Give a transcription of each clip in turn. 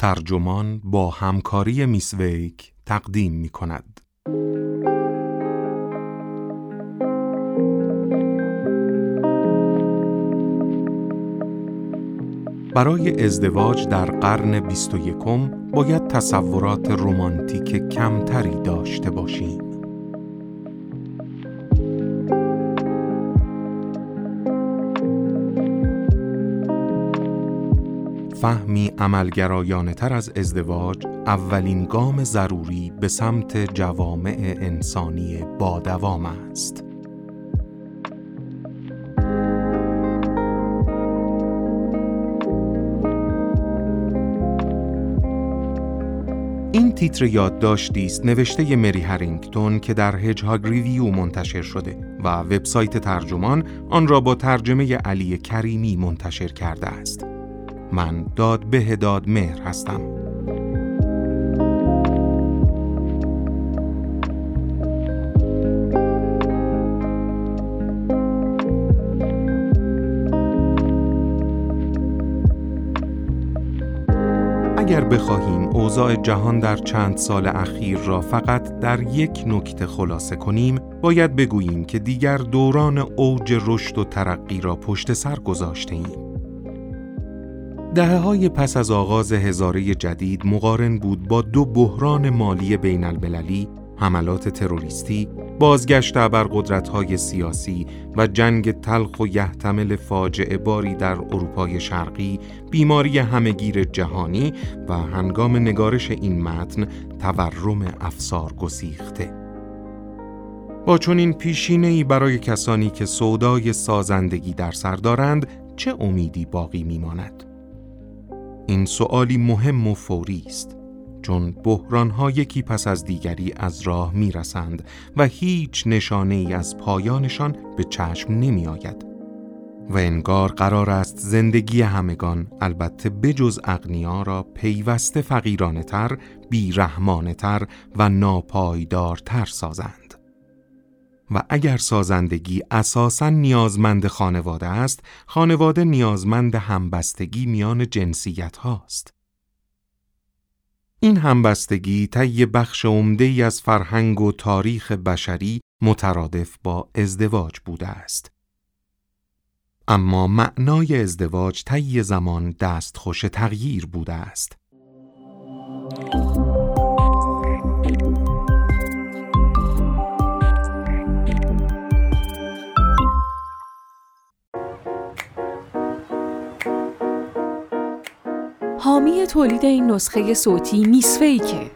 ترجمان با همکاری میسویک تقدیم می کند. برای ازدواج در قرن بیست و یکم باید تصورات رمانتیک کمتری داشته باشیم. فهمی عملگرایانه تر از ازدواج اولین گام ضروری به سمت جوامع انسانی با دوام است. این تیتر یادداشتی است نوشته مری هرینگتون که در هجهاگ ریویو منتشر شده و وبسایت ترجمان آن را با ترجمه علی کریمی منتشر کرده است. من داد به داد مهر هستم. اگر بخواهیم اوضاع جهان در چند سال اخیر را فقط در یک نکته خلاصه کنیم، باید بگوییم که دیگر دوران اوج رشد و ترقی را پشت سر گذاشته ایم. دهه های پس از آغاز هزاره جدید مقارن بود با دو بحران مالی بین المللی، حملات تروریستی، بازگشت های سیاسی و جنگ تلخ و یحتمل فاجعه باری در اروپای شرقی، بیماری همگیر جهانی و هنگام نگارش این متن تورم افسار گسیخته. با چنین پیشینه ای برای کسانی که سودای سازندگی در سر دارند چه امیدی باقی میماند؟ این سوالی مهم و فوری است چون ها یکی پس از دیگری از راه می رسند و هیچ نشانه ای از پایانشان به چشم نمی آید. و انگار قرار است زندگی همگان البته بجز اغنیا را پیوسته فقیرانه تر، بیرحمانه تر و ناپایدارتر سازند. و اگر سازندگی اساساً نیازمند خانواده است، خانواده نیازمند همبستگی میان جنسیت هاست. این همبستگی طی بخش عمده ای از فرهنگ و تاریخ بشری مترادف با ازدواج بوده است. اما معنای ازدواج طی زمان دستخوش تغییر بوده است. حامی تولید این نسخه صوتی میسفیکه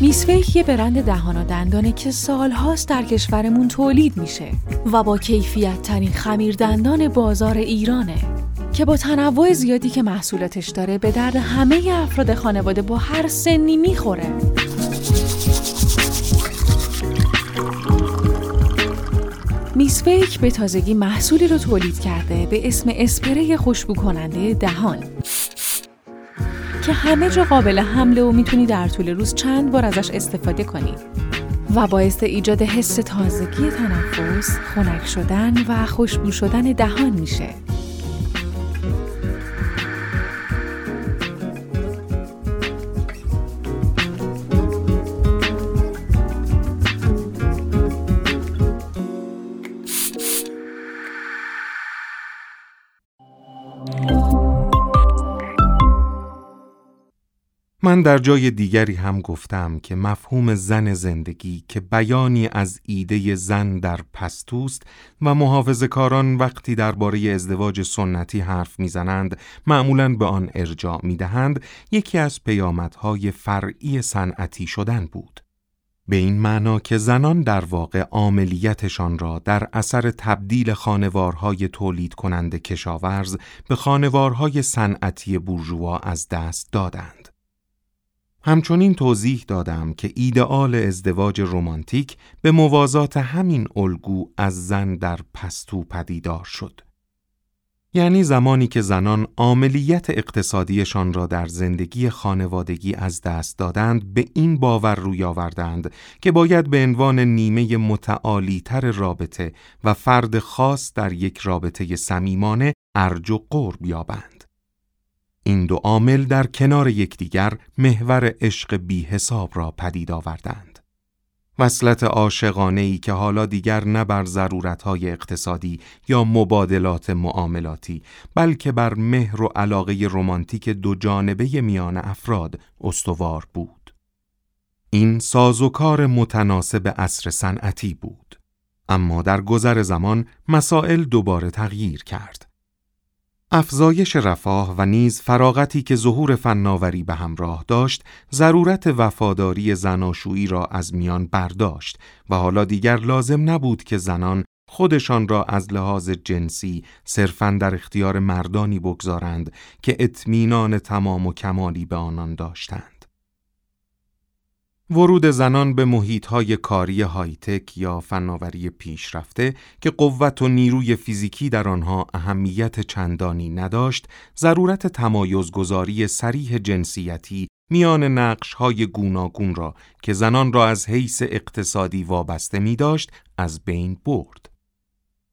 میسفیک یه برند دهان و دندانه که سالهاست در کشورمون تولید میشه و با کیفیت ترین خمیر دندان بازار ایرانه که با تنوع زیادی که محصولاتش داره به درد همه افراد خانواده با هر سنی می‌خوره. میسفیک به تازگی محصولی رو تولید کرده به اسم اسپری خوشبو کننده دهان که همه جا قابل حمله و می‌تونی در طول روز چند بار ازش استفاده کنی و باعث ایجاد حس تازگی تنفس، خنک شدن و خوشبو شدن دهان میشه. من در جای دیگری هم گفتم که مفهوم زن زندگی که بیانی از ایده زن در پستوست و محافظ کاران وقتی درباره ازدواج سنتی حرف می‌زنند معمولا به آن ارجاع می‌دهند یکی از پیامدهای فرعی صنعتی شدن بود. به این معنا که زنان در واقع عاملیتشان را در اثر تبدیل خانوارهای تولید کننده کشاورز به خانوارهای صنعتی بورژوا از دست دادند. همچنین توضیح دادم که ایدئال ازدواج رمانتیک به موازات همین الگو از زن در پستو پدیدار شد. یعنی زمانی که زنان عملیت اقتصادیشان را در زندگی خانوادگی از دست دادند به این باور روی آوردند که باید به عنوان نیمه متعالیتر رابطه و فرد خاص در یک رابطه صمیمانه ارج و قرب یابند. این دو عامل در کنار یکدیگر محور عشق بی حساب را پدید آوردند. وصلت عاشقانه ای که حالا دیگر نه بر ضرورتهای اقتصادی یا مبادلات معاملاتی بلکه بر مهر و علاقه رمانتیک دو جانبه میان افراد استوار بود. این سازوکار متناسب عصر صنعتی بود. اما در گذر زمان مسائل دوباره تغییر کرد. افزایش رفاه و نیز فراغتی که ظهور فناوری به همراه داشت ضرورت وفاداری زناشویی را از میان برداشت و حالا دیگر لازم نبود که زنان خودشان را از لحاظ جنسی صرفاً در اختیار مردانی بگذارند که اطمینان تمام و کمالی به آنان داشتند. ورود زنان به محیطهای کاری هایتک یا فناوری پیشرفته که قوت و نیروی فیزیکی در آنها اهمیت چندانی نداشت، ضرورت تمایزگذاری سریح جنسیتی میان نقشهای گوناگون را که زنان را از حیث اقتصادی وابسته می داشت از بین برد.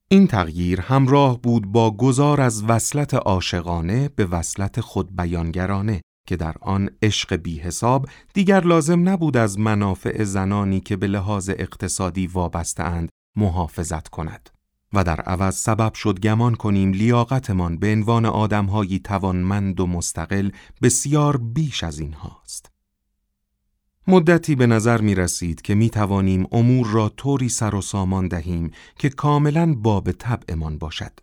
این تغییر همراه بود با گذار از وصلت عاشقانه به وصلت خودبیانگرانه که در آن عشق بی حساب دیگر لازم نبود از منافع زنانی که به لحاظ اقتصادی وابسته اند محافظت کند و در عوض سبب شد گمان کنیم لیاقتمان به عنوان آدمهایی توانمند و مستقل بسیار بیش از این هاست. مدتی به نظر می رسید که می توانیم امور را طوری سر و سامان دهیم که کاملا باب طبعمان باشد.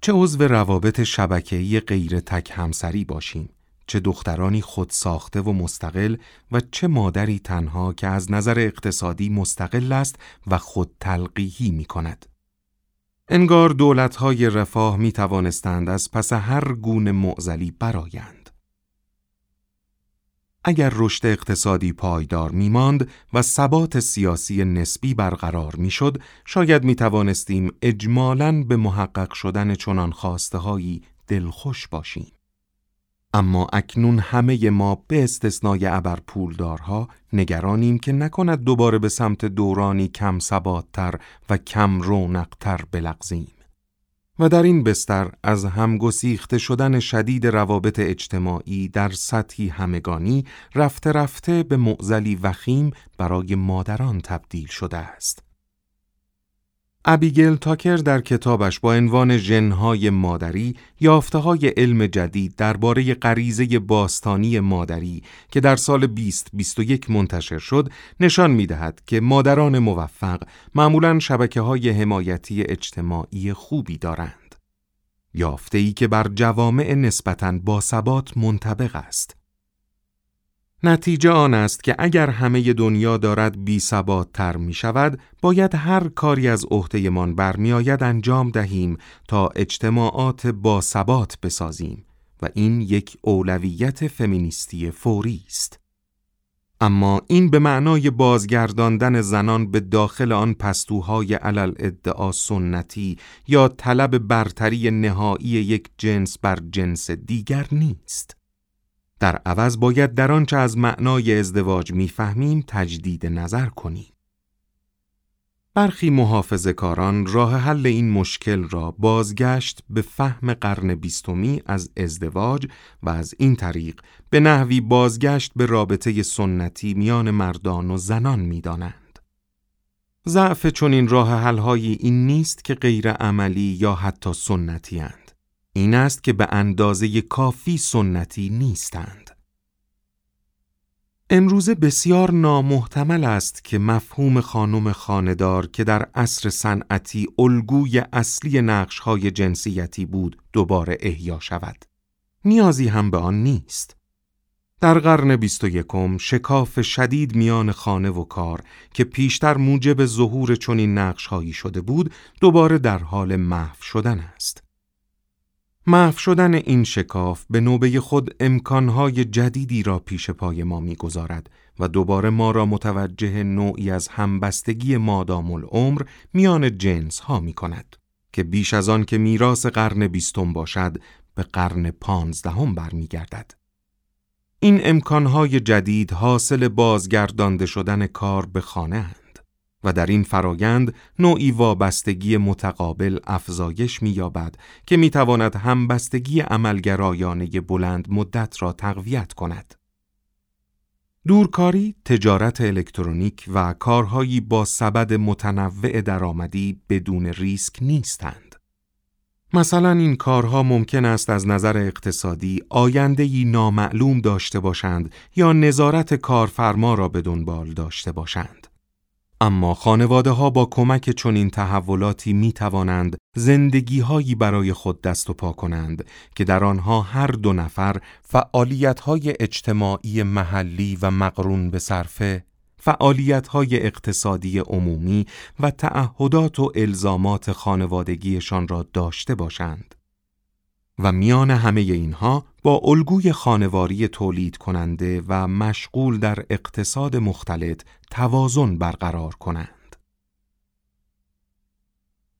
چه عضو روابط شبکه‌ای غیر تک همسری باشیم چه دخترانی خود ساخته و مستقل و چه مادری تنها که از نظر اقتصادی مستقل است و خود تلقیحی می کند. انگار دولتهای رفاه می توانستند از پس هر گونه معزلی برایند. اگر رشد اقتصادی پایدار می ماند و ثبات سیاسی نسبی برقرار می شد، شاید می توانستیم اجمالاً به محقق شدن چنان خواسته هایی دلخوش باشیم. اما اکنون همه ما به استثنای ابر پولدارها نگرانیم که نکند دوباره به سمت دورانی کم ثباتتر و کم رونقتر بلغزیم. و در این بستر از همگسیخته شدن شدید روابط اجتماعی در سطحی همگانی رفته رفته به معزلی وخیم برای مادران تبدیل شده است. ابیگل تاکر در کتابش با عنوان ژنهای مادری یافته های علم جدید درباره غریزه باستانی مادری که در سال 2021 منتشر شد نشان می دهد که مادران موفق معمولا شبکه های حمایتی اجتماعی خوبی دارند. یافته ای که بر جوامع نسبتاً با ثبات منطبق است. نتیجه آن است که اگر همه دنیا دارد بی تر می شود، باید هر کاری از عهدهمان برمیآید انجام دهیم تا اجتماعات با ثبات بسازیم و این یک اولویت فمینیستی فوری است. اما این به معنای بازگرداندن زنان به داخل آن پستوهای علل ادعا سنتی یا طلب برتری نهایی یک جنس بر جنس دیگر نیست. در عوض باید در آنچه از معنای ازدواج می‌فهمیم تجدید نظر کنیم. برخی محافظ کاران راه حل این مشکل را بازگشت به فهم قرن بیستمی از ازدواج و از این طریق به نحوی بازگشت به رابطه سنتی میان مردان و زنان می‌دانند. ضعف چون این راه حلهایی این نیست که غیر عملی یا حتی سنتی هند. این است که به اندازه کافی سنتی نیستند. امروزه بسیار نامحتمل است که مفهوم خانم خاندار که در عصر صنعتی الگوی اصلی نقشهای جنسیتی بود دوباره احیا شود. نیازی هم به آن نیست. در قرن بیست و یکم شکاف شدید میان خانه و کار که پیشتر موجب ظهور چنین نقشهایی شده بود دوباره در حال محو شدن است. محو شدن این شکاف به نوبه خود امکانهای جدیدی را پیش پای ما می‌گذارد و دوباره ما را متوجه نوعی از همبستگی مادام العمر میان جنس ها می کند. که بیش از آن که میراث قرن بیستم باشد به قرن پانزدهم برمیگردد. این امکانهای جدید حاصل بازگردانده شدن کار به خانه و در این فرایند نوعی وابستگی متقابل افزایش می‌یابد که می‌تواند همبستگی عملگرایانه بلند مدت را تقویت کند. دورکاری، تجارت الکترونیک و کارهایی با سبد متنوع درآمدی بدون ریسک نیستند. مثلا این کارها ممکن است از نظر اقتصادی آیندهی نامعلوم داشته باشند یا نظارت کارفرما را به دنبال داشته باشند. اما خانواده ها با کمک چنین تحولاتی می توانند زندگی هایی برای خود دست و پا کنند که در آنها هر دو نفر فعالیت های اجتماعی محلی و مقرون به صرفه فعالیت های اقتصادی عمومی و تعهدات و الزامات خانوادگیشان را داشته باشند. و میان همه اینها با الگوی خانواری تولید کننده و مشغول در اقتصاد مختلط توازن برقرار کنند.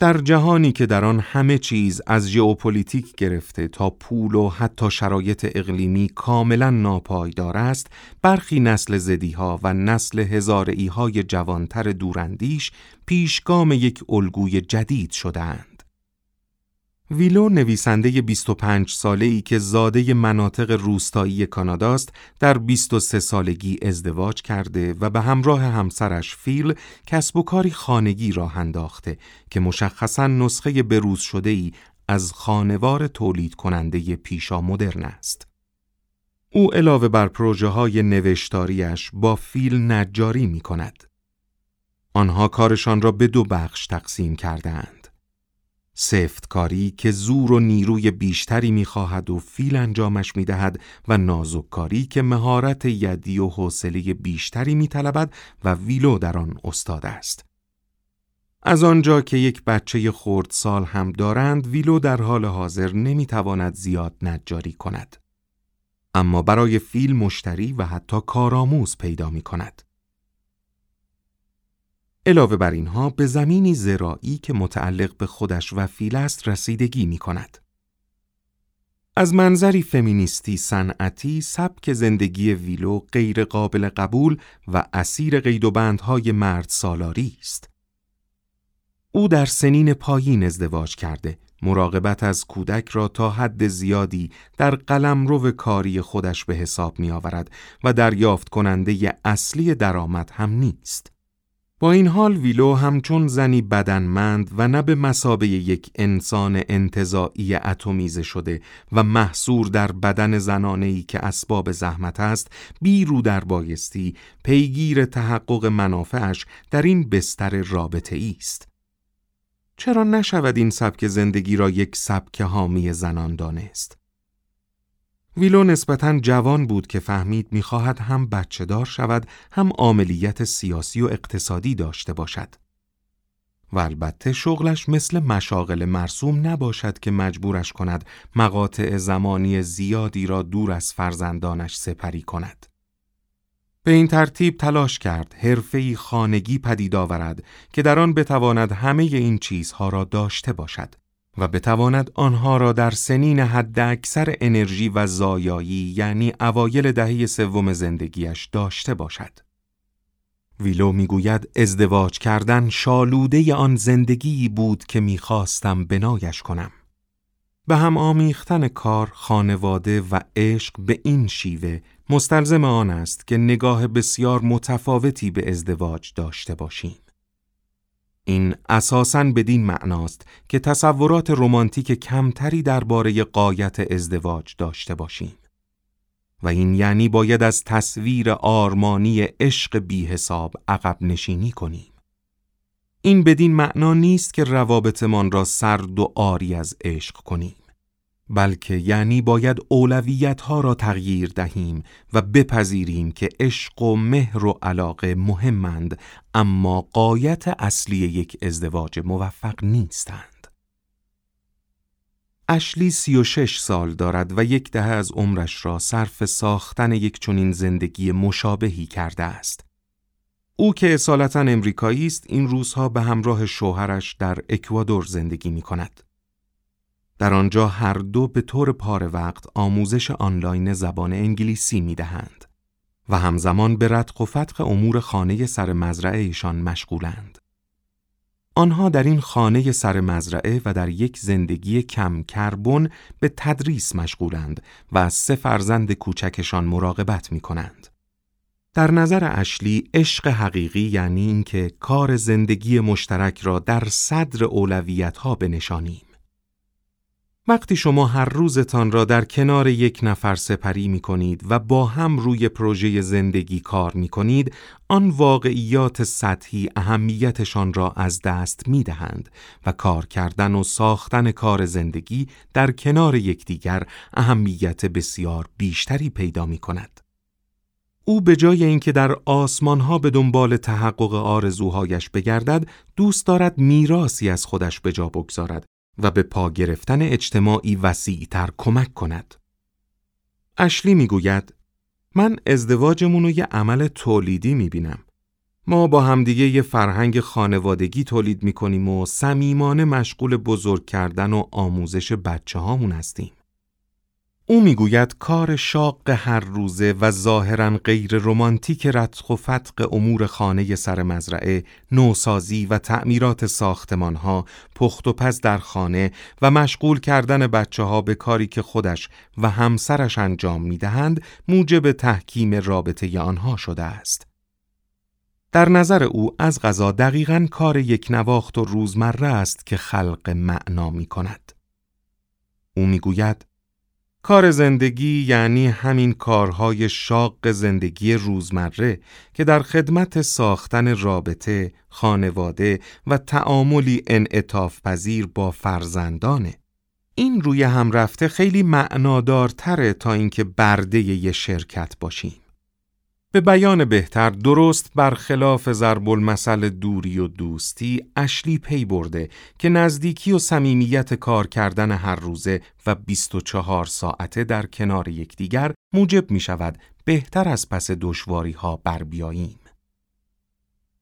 در جهانی که در آن همه چیز از ژئوپلیتیک گرفته تا پول و حتی شرایط اقلیمی کاملا ناپایدار است، برخی نسل زدیها و نسل هزارعی های جوانتر دوراندیش پیشگام یک الگوی جدید شدهاند. ویلو نویسنده 25 ساله ای که زاده مناطق روستایی کاناداست در 23 سالگی ازدواج کرده و به همراه همسرش فیل کسب و کاری خانگی راه انداخته که مشخصا نسخه بروز شده ای از خانوار تولید کننده پیشا مدرن است. او علاوه بر پروژه های نوشتاریش با فیل نجاری می کند. آنها کارشان را به دو بخش تقسیم کردند. سفتکاری که زور و نیروی بیشتری می‌خواهد و فیل انجامش می‌دهد و نازککاری که مهارت یدی و حوصله بیشتری میطلبد و ویلو در آن استاد است. از آنجا که یک بچه خورد سال هم دارند ویلو در حال حاضر نمی‌تواند زیاد نجاری کند. اما برای فیل مشتری و حتی کارآموز پیدا می کند. علاوه بر اینها به زمینی زراعی که متعلق به خودش و فیل است رسیدگی می کند. از منظری فمینیستی صنعتی سبک زندگی ویلو غیر قابل قبول و اسیر قید و بندهای مرد سالاری است. او در سنین پایین ازدواج کرده، مراقبت از کودک را تا حد زیادی در قلمرو کاری خودش به حساب می آورد و دریافت کننده اصلی درآمد هم نیست. با این حال ویلو همچون زنی بدنمند و نه به مسابه یک انسان انتظاعی اتمیزه شده و محصور در بدن زنانهی که اسباب زحمت است بی رو در بایستی پیگیر تحقق منافعش در این بستر رابطه است. چرا نشود این سبک زندگی را یک سبک حامی زنان دانست؟ ویلو نسبتا جوان بود که فهمید می‌خواهد هم بچه دار شود هم عملیت سیاسی و اقتصادی داشته باشد. و البته شغلش مثل مشاغل مرسوم نباشد که مجبورش کند مقاطع زمانی زیادی را دور از فرزندانش سپری کند. به این ترتیب تلاش کرد حرفه‌ای خانگی پدید آورد که در آن بتواند همه این چیزها را داشته باشد و بتواند آنها را در سنین حد اکثر انرژی و زایایی یعنی اوایل دهه سوم زندگیش داشته باشد. ویلو می‌گوید ازدواج کردن شالوده آن زندگی بود که می‌خواستم بنایش کنم. به هم آمیختن کار، خانواده و عشق به این شیوه مستلزم آن است که نگاه بسیار متفاوتی به ازدواج داشته باشیم. این اساساً بدین معناست که تصورات رمانتیک کمتری درباره قایت ازدواج داشته باشیم. و این یعنی باید از تصویر آرمانی عشق بی حساب عقب نشینی کنیم. این بدین معنا نیست که روابطمان را سرد و آری از عشق کنیم. بلکه یعنی باید اولویت ها را تغییر دهیم و بپذیریم که عشق و مهر و علاقه مهمند اما قایت اصلی یک ازدواج موفق نیستند. اشلی سی و شش سال دارد و یک دهه از عمرش را صرف ساختن یک چنین زندگی مشابهی کرده است. او که اصالتا امریکایی است این روزها به همراه شوهرش در اکوادور زندگی می کند. در آنجا هر دو به طور پاره وقت آموزش آنلاین زبان انگلیسی می دهند و همزمان به ردق و فتق امور خانه سر مزرعه ایشان مشغولند. آنها در این خانه سر مزرعه و در یک زندگی کم کربن به تدریس مشغولند و از سه فرزند کوچکشان مراقبت می کنند. در نظر اشلی عشق حقیقی یعنی اینکه کار زندگی مشترک را در صدر اولویت ها بنشانیم. وقتی شما هر روزتان را در کنار یک نفر سپری می کنید و با هم روی پروژه زندگی کار می کنید، آن واقعیات سطحی اهمیتشان را از دست می دهند و کار کردن و ساختن کار زندگی در کنار یکدیگر اهمیت بسیار بیشتری پیدا می کند. او به جای اینکه در آسمانها به دنبال تحقق آرزوهایش بگردد، دوست دارد میراسی از خودش به جا بگذارد و به پا گرفتن اجتماعی وسیعتر کمک کند. اشلی می‌گوید من ازدواجمون رو یه عمل تولیدی می‌بینم. ما با همدیگه یه فرهنگ خانوادگی تولید می‌کنیم و صمیمانه مشغول بزرگ کردن و آموزش بچه هامون هستیم. او می‌گوید کار شاق هر روزه و ظاهرا غیر رمانتیک رتق و فتق امور خانه سر مزرعه، نوسازی و تعمیرات ساختمان ها، پخت و پز در خانه و مشغول کردن بچه ها به کاری که خودش و همسرش انجام می دهند موجب تحکیم رابطه آنها شده است. در نظر او از غذا دقیقا کار یک نواخت و روزمره است که خلق معنا می کند. او می‌گوید کار زندگی یعنی همین کارهای شاق زندگی روزمره که در خدمت ساختن رابطه، خانواده و تعاملی انعطاف پذیر با فرزندانه. این روی هم رفته خیلی معنادارتره تا اینکه برده یه شرکت باشیم. به بیان بهتر درست برخلاف ضرب المثل دوری و دوستی اشلی پی برده که نزدیکی و صمیمیت کار کردن هر روزه و 24 ساعته در کنار یکدیگر موجب می شود بهتر از پس دشواری ها بر بیاییم.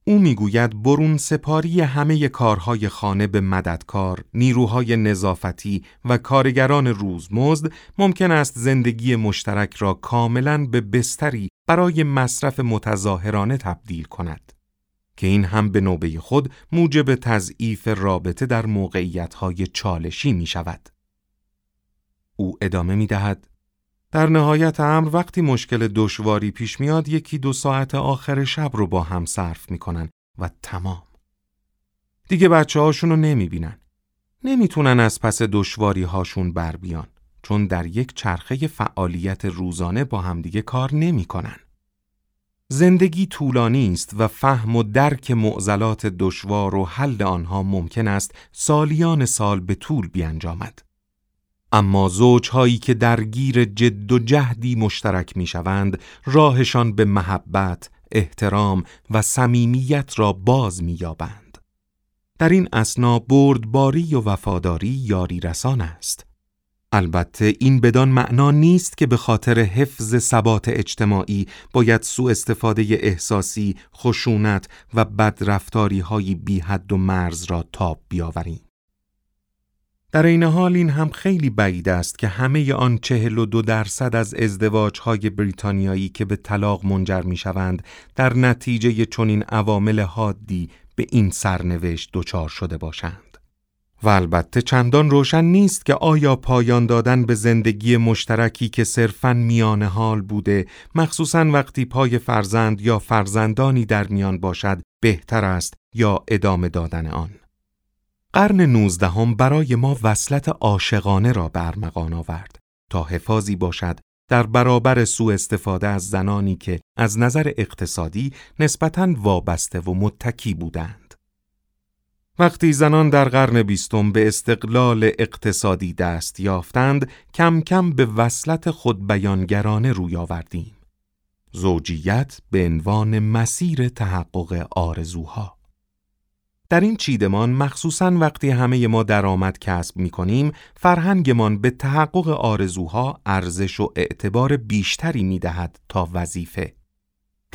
او می‌گوید برون سپاری همه کارهای خانه به مددکار، نیروهای نظافتی و کارگران روزمزد ممکن است زندگی مشترک را کاملا به بستری برای مصرف متظاهرانه تبدیل کند. که این هم به نوبه خود موجب تضعیف رابطه در موقعیتهای چالشی می شود. او ادامه می دهد در نهایت امر وقتی مشکل دشواری پیش میاد یکی دو ساعت آخر شب رو با هم صرف می‌کنن و تمام. دیگه بچه هاشون رو نمی بینن. نمی‌تونن از پس دشواری هاشون بر بیان چون در یک چرخه فعالیت روزانه با همدیگه کار نمی‌کنن. زندگی طولانی است و فهم و درک معضلات دشوار و حل آنها ممکن است سالیان سال به طول بیانجامد. اما زوجهایی که درگیر جد و جهدی مشترک می شوند راهشان به محبت، احترام و صمیمیت را باز می یابند. در این اسنا بردباری و وفاداری یاری رسان است. البته این بدان معنا نیست که به خاطر حفظ ثبات اجتماعی باید سوء استفاده احساسی، خشونت و بدرفتاری های بی حد و مرز را تاب بیاوریم. در این حال این هم خیلی بعید است که همه آن چهل و دو درصد از ازدواجهای بریتانیایی که به طلاق منجر می شوند در نتیجه چنین عوامل حادی به این سرنوشت دچار شده باشند. و البته چندان روشن نیست که آیا پایان دادن به زندگی مشترکی که صرفاً میان حال بوده مخصوصاً وقتی پای فرزند یا فرزندانی در میان باشد بهتر است یا ادامه دادن آن. قرن نوزدهم برای ما وصلت عاشقانه را برمغان آورد تا حفاظی باشد در برابر سوء استفاده از زنانی که از نظر اقتصادی نسبتاً وابسته و متکی بودند. وقتی زنان در قرن بیستم به استقلال اقتصادی دست یافتند، کم کم به وصلت خود بیانگرانه روی آوردیم. زوجیت به عنوان مسیر تحقق آرزوها در این چیدمان مخصوصا وقتی همه ما درآمد کسب می کنیم فرهنگمان به تحقق آرزوها ارزش و اعتبار بیشتری می دهد تا وظیفه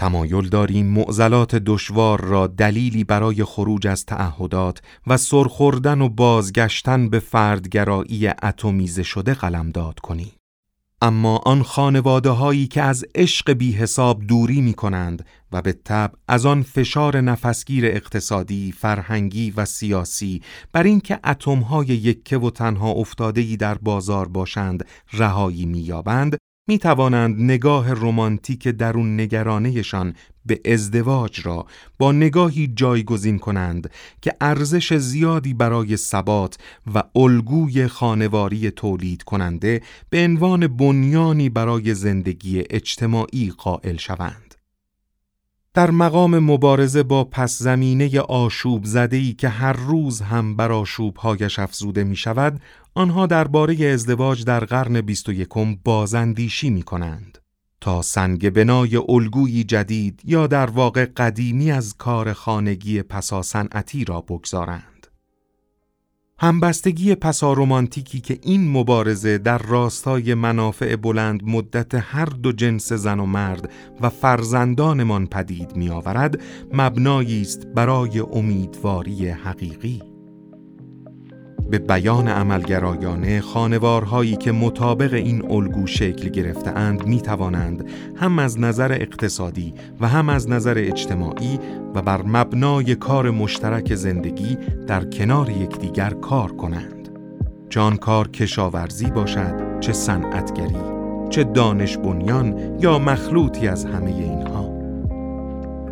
تمایل داریم معضلات دشوار را دلیلی برای خروج از تعهدات و سرخوردن و بازگشتن به فردگرایی اتمیزه شده قلمداد کنیم. اما آن خانواده هایی که از عشق بی حساب دوری می کنند و به طب از آن فشار نفسگیر اقتصادی، فرهنگی و سیاسی بر اینکه اتم های یکه و تنها افتاده در بازار باشند رهایی می‌یابند می توانند نگاه رمانتیک درون نگرانهشان به ازدواج را با نگاهی جایگزین کنند که ارزش زیادی برای ثبات و الگوی خانواری تولید کننده به عنوان بنیانی برای زندگی اجتماعی قائل شوند. در مقام مبارزه با پس زمینه آشوب زدهی که هر روز هم بر آشوبهایش افزوده می شود، آنها درباره ازدواج در قرن بیست و یکم بازندیشی می کنند. تا سنگ بنای الگویی جدید یا در واقع قدیمی از کار خانگی پسا صنعتی را بگذارند. همبستگی پسا رومانتیکی که این مبارزه در راستای منافع بلند مدت هر دو جنس زن و مرد و فرزندانمان پدید می آورد مبنایی است برای امیدواری حقیقی. به بیان عملگرایانه خانوارهایی که مطابق این الگو شکل گرفته اند می توانند هم از نظر اقتصادی و هم از نظر اجتماعی و بر مبنای کار مشترک زندگی در کنار یکدیگر کار کنند. جان کار کشاورزی باشد چه صنعتگری چه دانش بنیان یا مخلوطی از همه اینها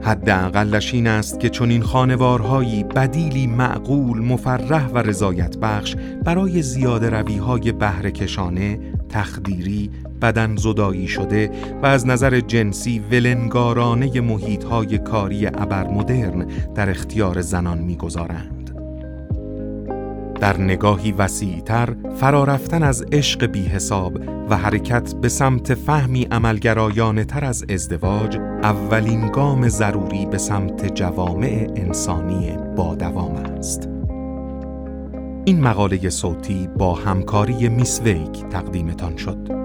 حداقلش این است که چون این خانوارهایی بدیلی معقول مفرح و رضایت بخش برای زیاده روی های بهرهکشانه، تخدیری، بدن زدایی شده و از نظر جنسی ولنگارانه محیط های کاری ابرمدرن در اختیار زنان می‌گذارند. در نگاهی وسیعتر فرارفتن از عشق بی حساب و حرکت به سمت فهمی عملگرایانه تر از ازدواج اولین گام ضروری به سمت جوامع انسانی با دوام است. این مقاله صوتی با همکاری میس ویک تقدیمتان شد.